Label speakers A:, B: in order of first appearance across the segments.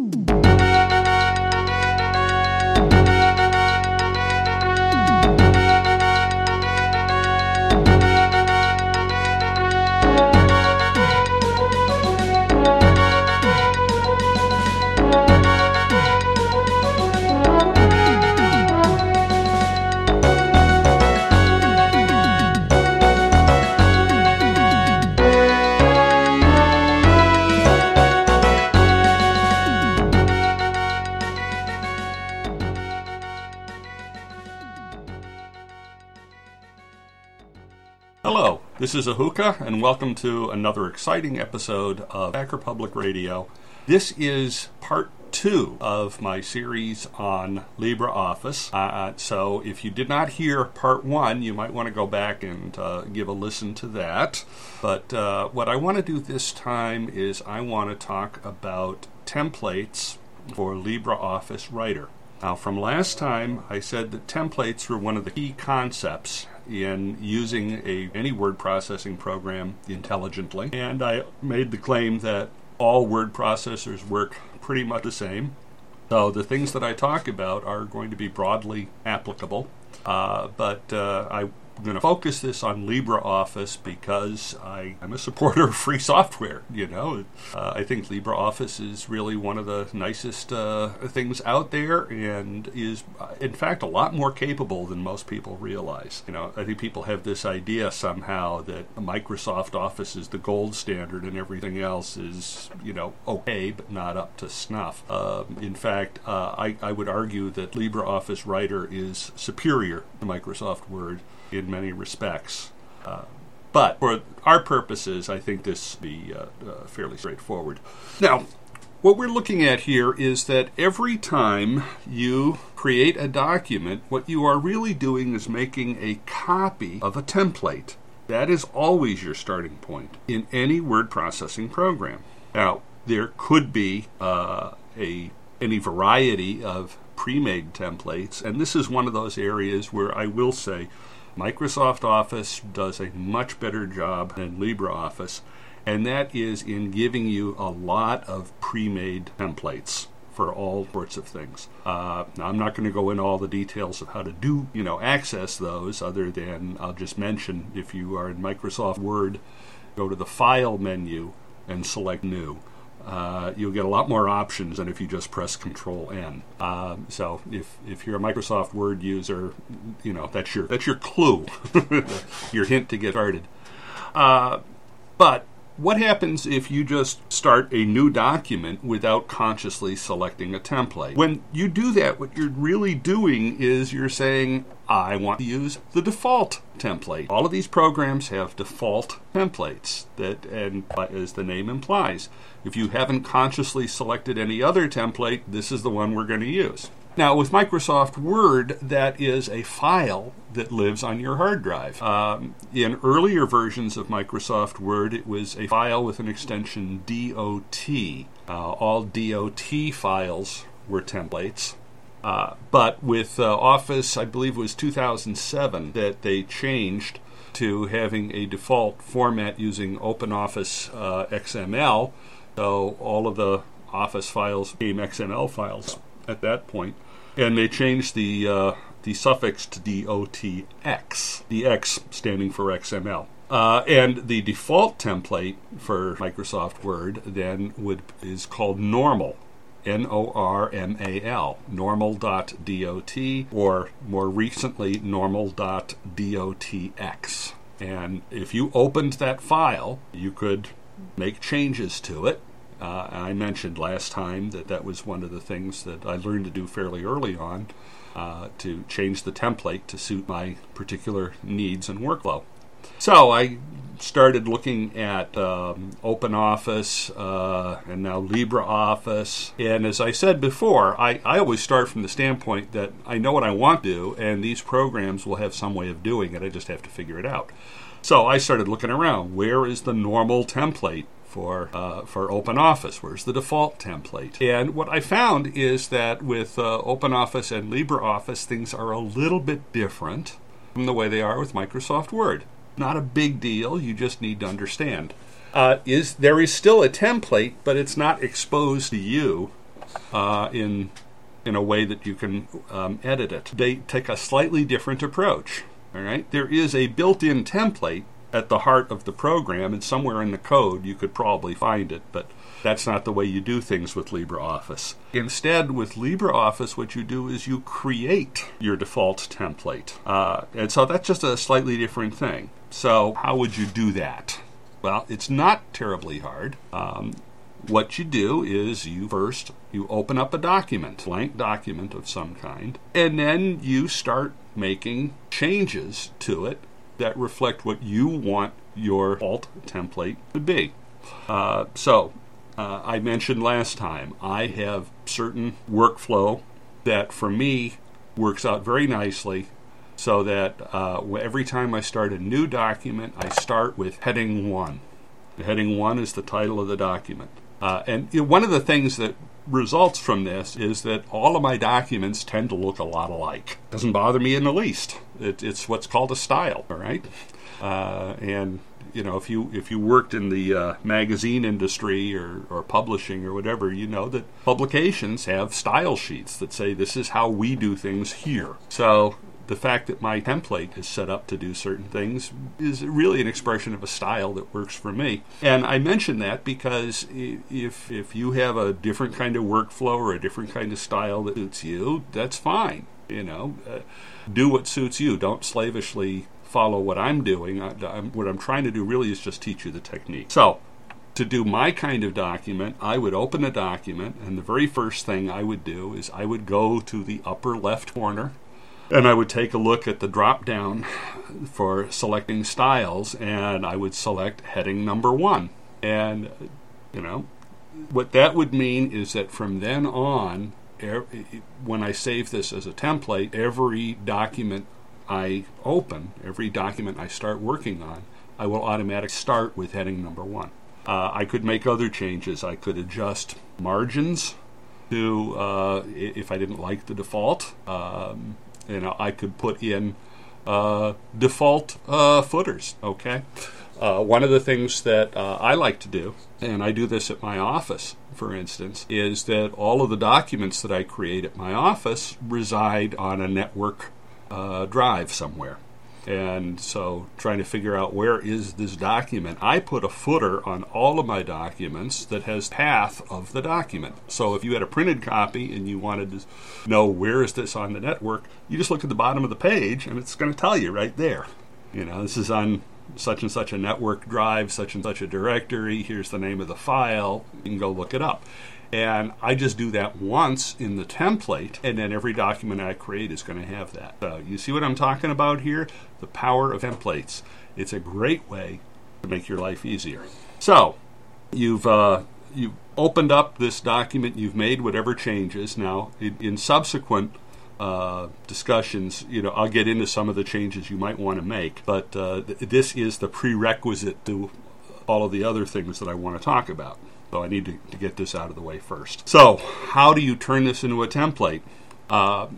A: mm Hello, this is Ahuka, and welcome to another exciting episode of Hacker Public Radio. This is part two of my series on LibreOffice. Uh, so if you did not hear part one, you might want to go back and uh, give a listen to that. But uh, what I want to do this time is I want to talk about templates for LibreOffice Writer. Now, from last time, I said that templates were one of the key concepts in using a any word processing program intelligently. And I made the claim that all word processors work pretty much the same. So the things that I talk about are going to be broadly applicable. Uh, but uh, I I'm going to focus this on LibreOffice because I, am a supporter of free software. You know, uh, I think LibreOffice is really one of the nicest uh, things out there, and is uh, in fact a lot more capable than most people realize. You know, I think people have this idea somehow that Microsoft Office is the gold standard, and everything else is you know okay but not up to snuff. Um, in fact, uh, I, I would argue that LibreOffice Writer is superior to Microsoft Word in many respects. Uh, but for our purposes, I think this be uh, uh, fairly straightforward. Now, what we're looking at here is that every time you create a document, what you are really doing is making a copy of a template. That is always your starting point in any word processing program. Now, there could be uh, a any variety of pre-made templates, and this is one of those areas where I will say Microsoft Office does a much better job than LibreOffice, and that is in giving you a lot of pre made templates for all sorts of things. Uh, now, I'm not going to go into all the details of how to do, you know, access those, other than I'll just mention if you are in Microsoft Word, go to the File menu and select New uh, you'll get a lot more options than if you just press Control N. Um, so if if you're a Microsoft Word user, you know that's your that's your clue, your hint to get started. Uh, but what happens if you just start a new document without consciously selecting a template? When you do that, what you're really doing is you're saying, I want to use the default template. All of these programs have default templates that, and as the name implies, if you haven't consciously selected any other template, this is the one we're going to use. Now, with Microsoft Word, that is a file that lives on your hard drive. Um, in earlier versions of Microsoft Word, it was a file with an extension DOT. Uh, all DOT files were templates. Uh, but with uh, Office, I believe it was 2007 that they changed to having a default format using OpenOffice uh, XML. So all of the Office files became XML files at that point and they changed the uh, the suffix to DOTX, the X standing for XML. Uh, and the default template for Microsoft Word then would is called normal, N O R M A L, normal.dot, or more recently, normal.dotx. And if you opened that file, you could make changes to it uh, I mentioned last time that that was one of the things that I learned to do fairly early on uh, to change the template to suit my particular needs and workflow. So I started looking at um, OpenOffice uh, and now LibreOffice. And as I said before, I, I always start from the standpoint that I know what I want to do, and these programs will have some way of doing it. I just have to figure it out. So I started looking around. Where is the normal template for uh, for OpenOffice. Where's the default template? And what I found is that with uh, OpenOffice and LibreOffice, things are a little bit different from the way they are with Microsoft Word. Not a big deal. You just need to understand. Uh, is there is still a template, but it's not exposed to you uh, in in a way that you can um, edit it. They take a slightly different approach. All right, there is a built-in template at the heart of the program, and somewhere in the code you could probably find it, but that's not the way you do things with LibreOffice. Instead, with LibreOffice, what you do is you create your default template. Uh, and so that's just a slightly different thing. So, how would you do that? Well, it's not terribly hard. Um, what you do is you first you open up a document, blank document of some kind, and then you start making changes to it that reflect what you want your alt template to be. Uh, so uh, I mentioned last time, I have certain workflow that for me works out very nicely so that uh, every time I start a new document, I start with heading one. Heading one is the title of the document. Uh, and you know, one of the things that results from this is that all of my documents tend to look a lot alike. Doesn't bother me in the least. It, it's what's called a style, all right? Uh, and you know, if you if you worked in the uh, magazine industry or, or publishing or whatever, you know that publications have style sheets that say this is how we do things here. So the fact that my template is set up to do certain things is really an expression of a style that works for me. And I mention that because if if you have a different kind of workflow or a different kind of style that suits you, that's fine. You know, uh, do what suits you. Don't slavishly follow what I'm doing. I, I'm, what I'm trying to do really is just teach you the technique. So, to do my kind of document, I would open a document, and the very first thing I would do is I would go to the upper left corner and I would take a look at the drop down for selecting styles, and I would select heading number one. And, you know, what that would mean is that from then on, when I save this as a template, every document I open, every document I start working on, I will automatically start with heading number one. Uh, I could make other changes. I could adjust margins to uh, if I didn't like the default. Um, you know, I could put in uh, default uh, footers. Okay. Uh, one of the things that uh, I like to do, and I do this at my office, for instance, is that all of the documents that I create at my office reside on a network uh, drive somewhere. And so, trying to figure out where is this document, I put a footer on all of my documents that has path of the document. So, if you had a printed copy and you wanted to know where is this on the network, you just look at the bottom of the page and it's going to tell you right there. You know, this is on such and such a network drive, such and such a directory. Here's the name of the file. You can go look it up. And I just do that once in the template, and then every document I create is going to have that. So you see what I'm talking about here? The power of templates. It's a great way to make your life easier. So you've uh, you've opened up this document, you've made whatever changes. Now, in, in subsequent uh, discussions, you know, I'll get into some of the changes you might want to make, but uh, th- this is the prerequisite to all of the other things that I want to talk about. So I need to, to get this out of the way first. So, how do you turn this into a template? Uh,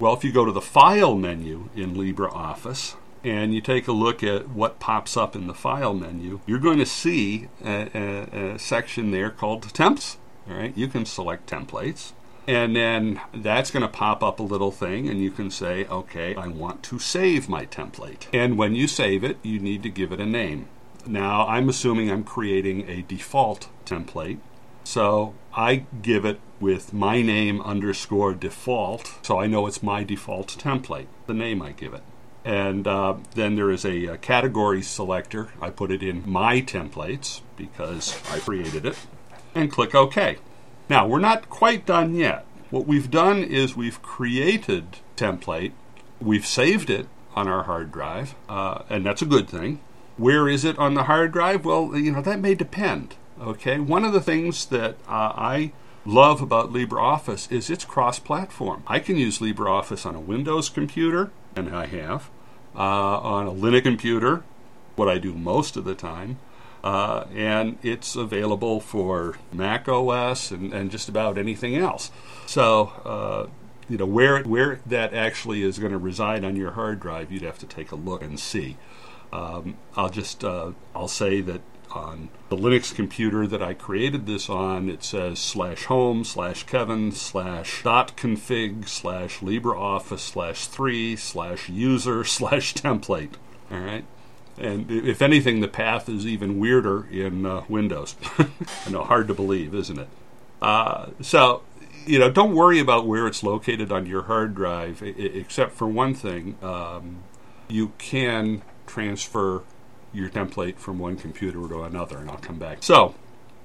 A: well, if you go to the File menu in LibreOffice and you take a look at what pops up in the File menu, you're going to see a, a, a section there called Temps. All right, you can select templates. And then that's going to pop up a little thing, and you can say, okay, I want to save my template. And when you save it, you need to give it a name. Now, I'm assuming I'm creating a default template. So I give it with my name underscore default, so I know it's my default template, the name I give it. And uh, then there is a, a, category selector. I put it in my templates because I created it, and click OK. Now, we're not quite done yet. What we've done is we've created template, we've saved it on our hard drive, uh, and that's a good thing. Where is it on the hard drive? Well, you know, that may depend. Okay, one of the things that uh, I love about LibreOffice is it's cross platform. I can use LibreOffice on a Windows computer, and I have, uh, on a Linux computer, what I do most of the time. Uh, and it's available for Mac OS and, and just about anything else. So, uh, you know, where, where that actually is going to reside on your hard drive, you'd have to take a look and see. Um, I'll just uh, I'll say that on the Linux computer that I created this on, it says slash home slash Kevin slash dot config slash LibreOffice slash three slash user slash template. All right. And if anything, the path is even weirder in uh, Windows. I know, hard to believe, isn't it? Uh, so, you know, don't worry about where it's located on your hard drive, except for one thing. Um, you can transfer your template from one computer to another, and I'll come back. So,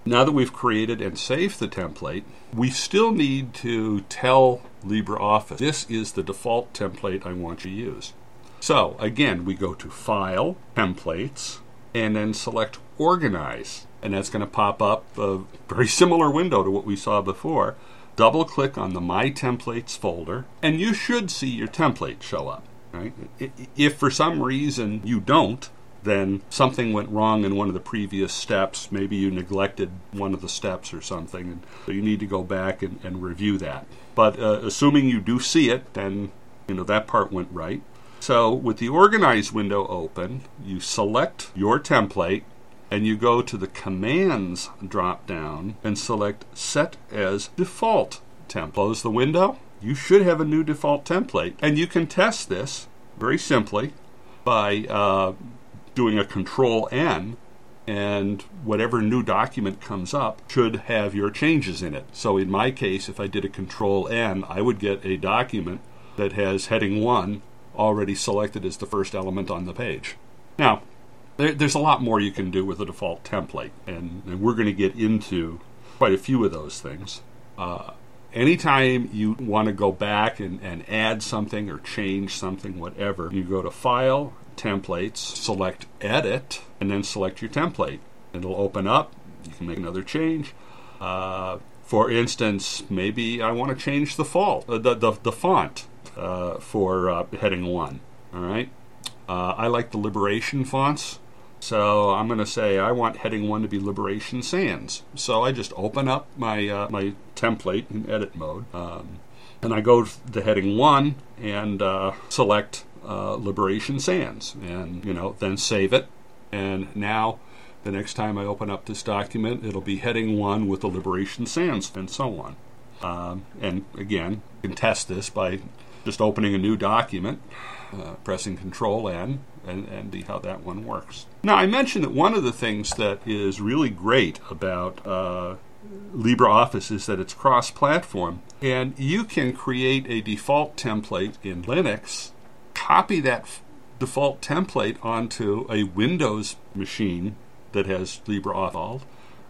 A: now that we've created and saved the template, we still need to tell LibreOffice this is the default template I want you to use. So, again, we go to File, Templates, and then select Organize. And that's going to pop up a very similar window to what we saw before. Double click on the My Templates folder, and you should see your template show up. Right? If for some reason you don't, then something went wrong in one of the previous steps. Maybe you neglected one of the steps or something, and so you need to go back and, and review that. But uh, assuming you do see it, then you know that part went right. So with the Organize window open, you select your template and you go to the Commands drop down and select Set as Default Template. Close the window. You should have a new default template, and you can test this very simply by uh, doing a control N, and whatever new document comes up should have your changes in it. So in my case, if I did a control N, I would get a document that has heading 1 already selected as the first element on the page. Now, there, there's a lot more you can do with a default template, and, and we're going to get into quite a few of those things. Uh, anytime you want to go back and, and add something or change something, whatever, you go to File, templates, select edit, and then select your template. It'll open up. You can make another change. Uh, for instance, maybe I want to change the, font, uh, the, the, the, font uh, for uh, heading one. All right. Uh, I like the Liberation fonts. So I'm going to say I want heading one to be Liberation Sans. So I just open up my uh, my template in edit mode, um, and I go to heading one and select uh, Liberation Sans, and you know, then save it. And now, the next time I open up this document, it'll be heading one with the Liberation Sans and so on. Um, and again, you can test this by just opening a new document, uh, pressing Control N, and, and see how that one works. Now, I mentioned that one of the things that is really great about uh, LibreOffice is that it's cross platform, and you can create a default template in Linux copy that f- default template onto a Windows machine that has LibreOffice,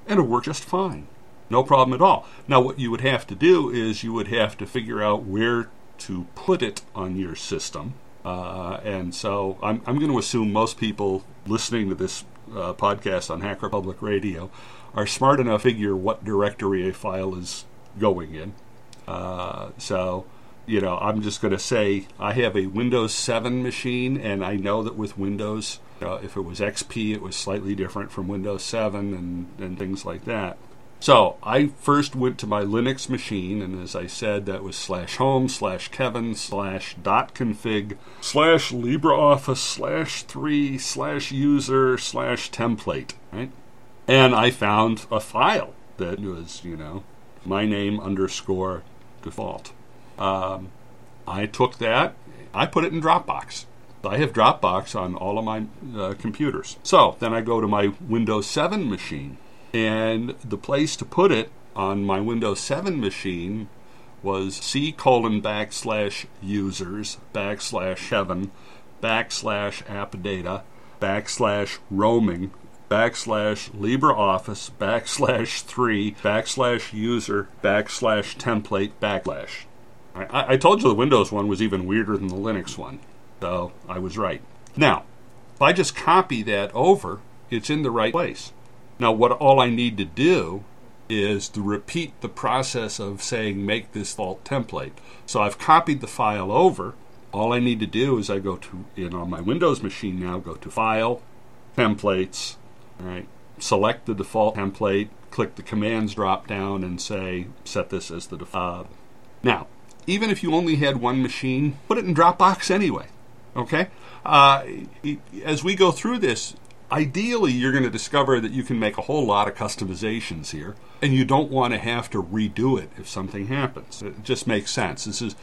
A: and it'll work just fine. No problem at all. Now, what you would have to do is you would have to figure out where to put it on your system. Uh, and so I'm, I'm going to assume most people listening to this uh, podcast on Hacker Public Radio are smart enough to figure what directory a file is going in. Uh, so you know, I'm just going to say I have a Windows 7 machine, and I know that with Windows, uh, if it was XP, it was slightly different from Windows 7 and, and things like that. So I first went to my Linux machine, and as I said, that was slash home slash Kevin slash dot config slash LibreOffice slash three slash user slash template, right? And I found a file that was, you know, my name underscore default. Um, I took that, I put it in Dropbox. I have Dropbox on all of my uh, computers. So then I go to my Windows 7 machine, and the place to put it on my Windows 7 machine was C colon backslash users backslash Kevin backslash app data backslash roaming backslash LibreOffice backslash 3 backslash user backslash template backslash. I, I told you the Windows one was even weirder than the Linux one, so I was right. Now, if I just copy that over, it's in the right place. Now, what all I need to do is to repeat the process of saying make this default template. So I've copied the file over. All I need to do is I go to in on my Windows machine now, go to File, Templates, all right, select the default template, click the commands drop down, and say set this as the default. Uh, now, even if you only had one machine, put it in Dropbox anyway. Okay? Uh, as we go through this, ideally, you're going to discover that you can make a whole lot of customizations here, and you don't want to have to redo it if something happens. It just makes sense. This is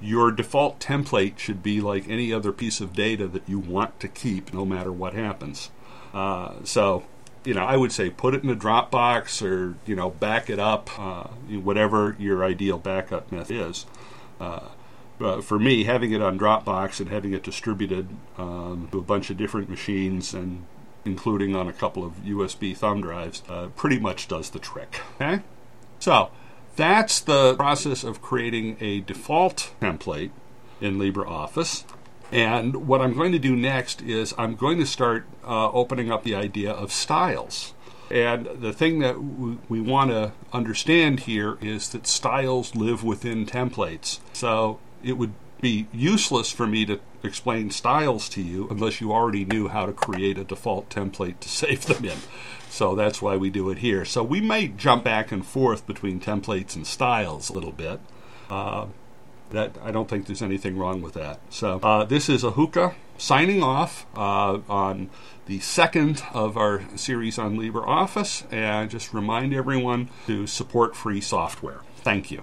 A: your default template should be like any other piece of data that you want to keep, no matter what happens. Uh, so, you know, I would say put it in a Dropbox or you know back it up, uh, whatever your ideal backup method is. Uh, uh, for me, having it on Dropbox and having it distributed um, to a bunch of different machines and including on a couple of USB thumb drives, uh, pretty much does the trick. Okay, so that's the process of creating a default template in LibreOffice. And what I'm going to do next is I'm going to start uh, opening up the idea of styles. And the thing that w- we want to understand here is that styles live within templates. So it would be useless for me to explain styles to you unless you already knew how to create a default template to save them in. So that's why we do it here. So we might jump back and forth between templates and styles a little bit. Uh, that I don't think there's anything wrong with that. So uh, this is Ahuka signing off uh, on the second of our series on LibreOffice, and just remind everyone to support free software. Thank you.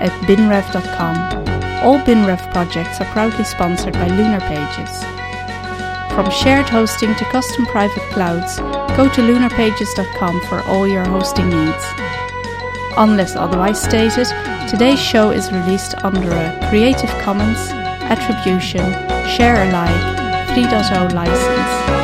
B: at binrev.com. All BinRev projects are proudly sponsored by Lunar Pages. From shared hosting to custom private clouds, go to lunarpages.com for all your hosting needs. Unless otherwise stated, today's show is released under a Creative Commons Attribution Share Alike 3.0 license.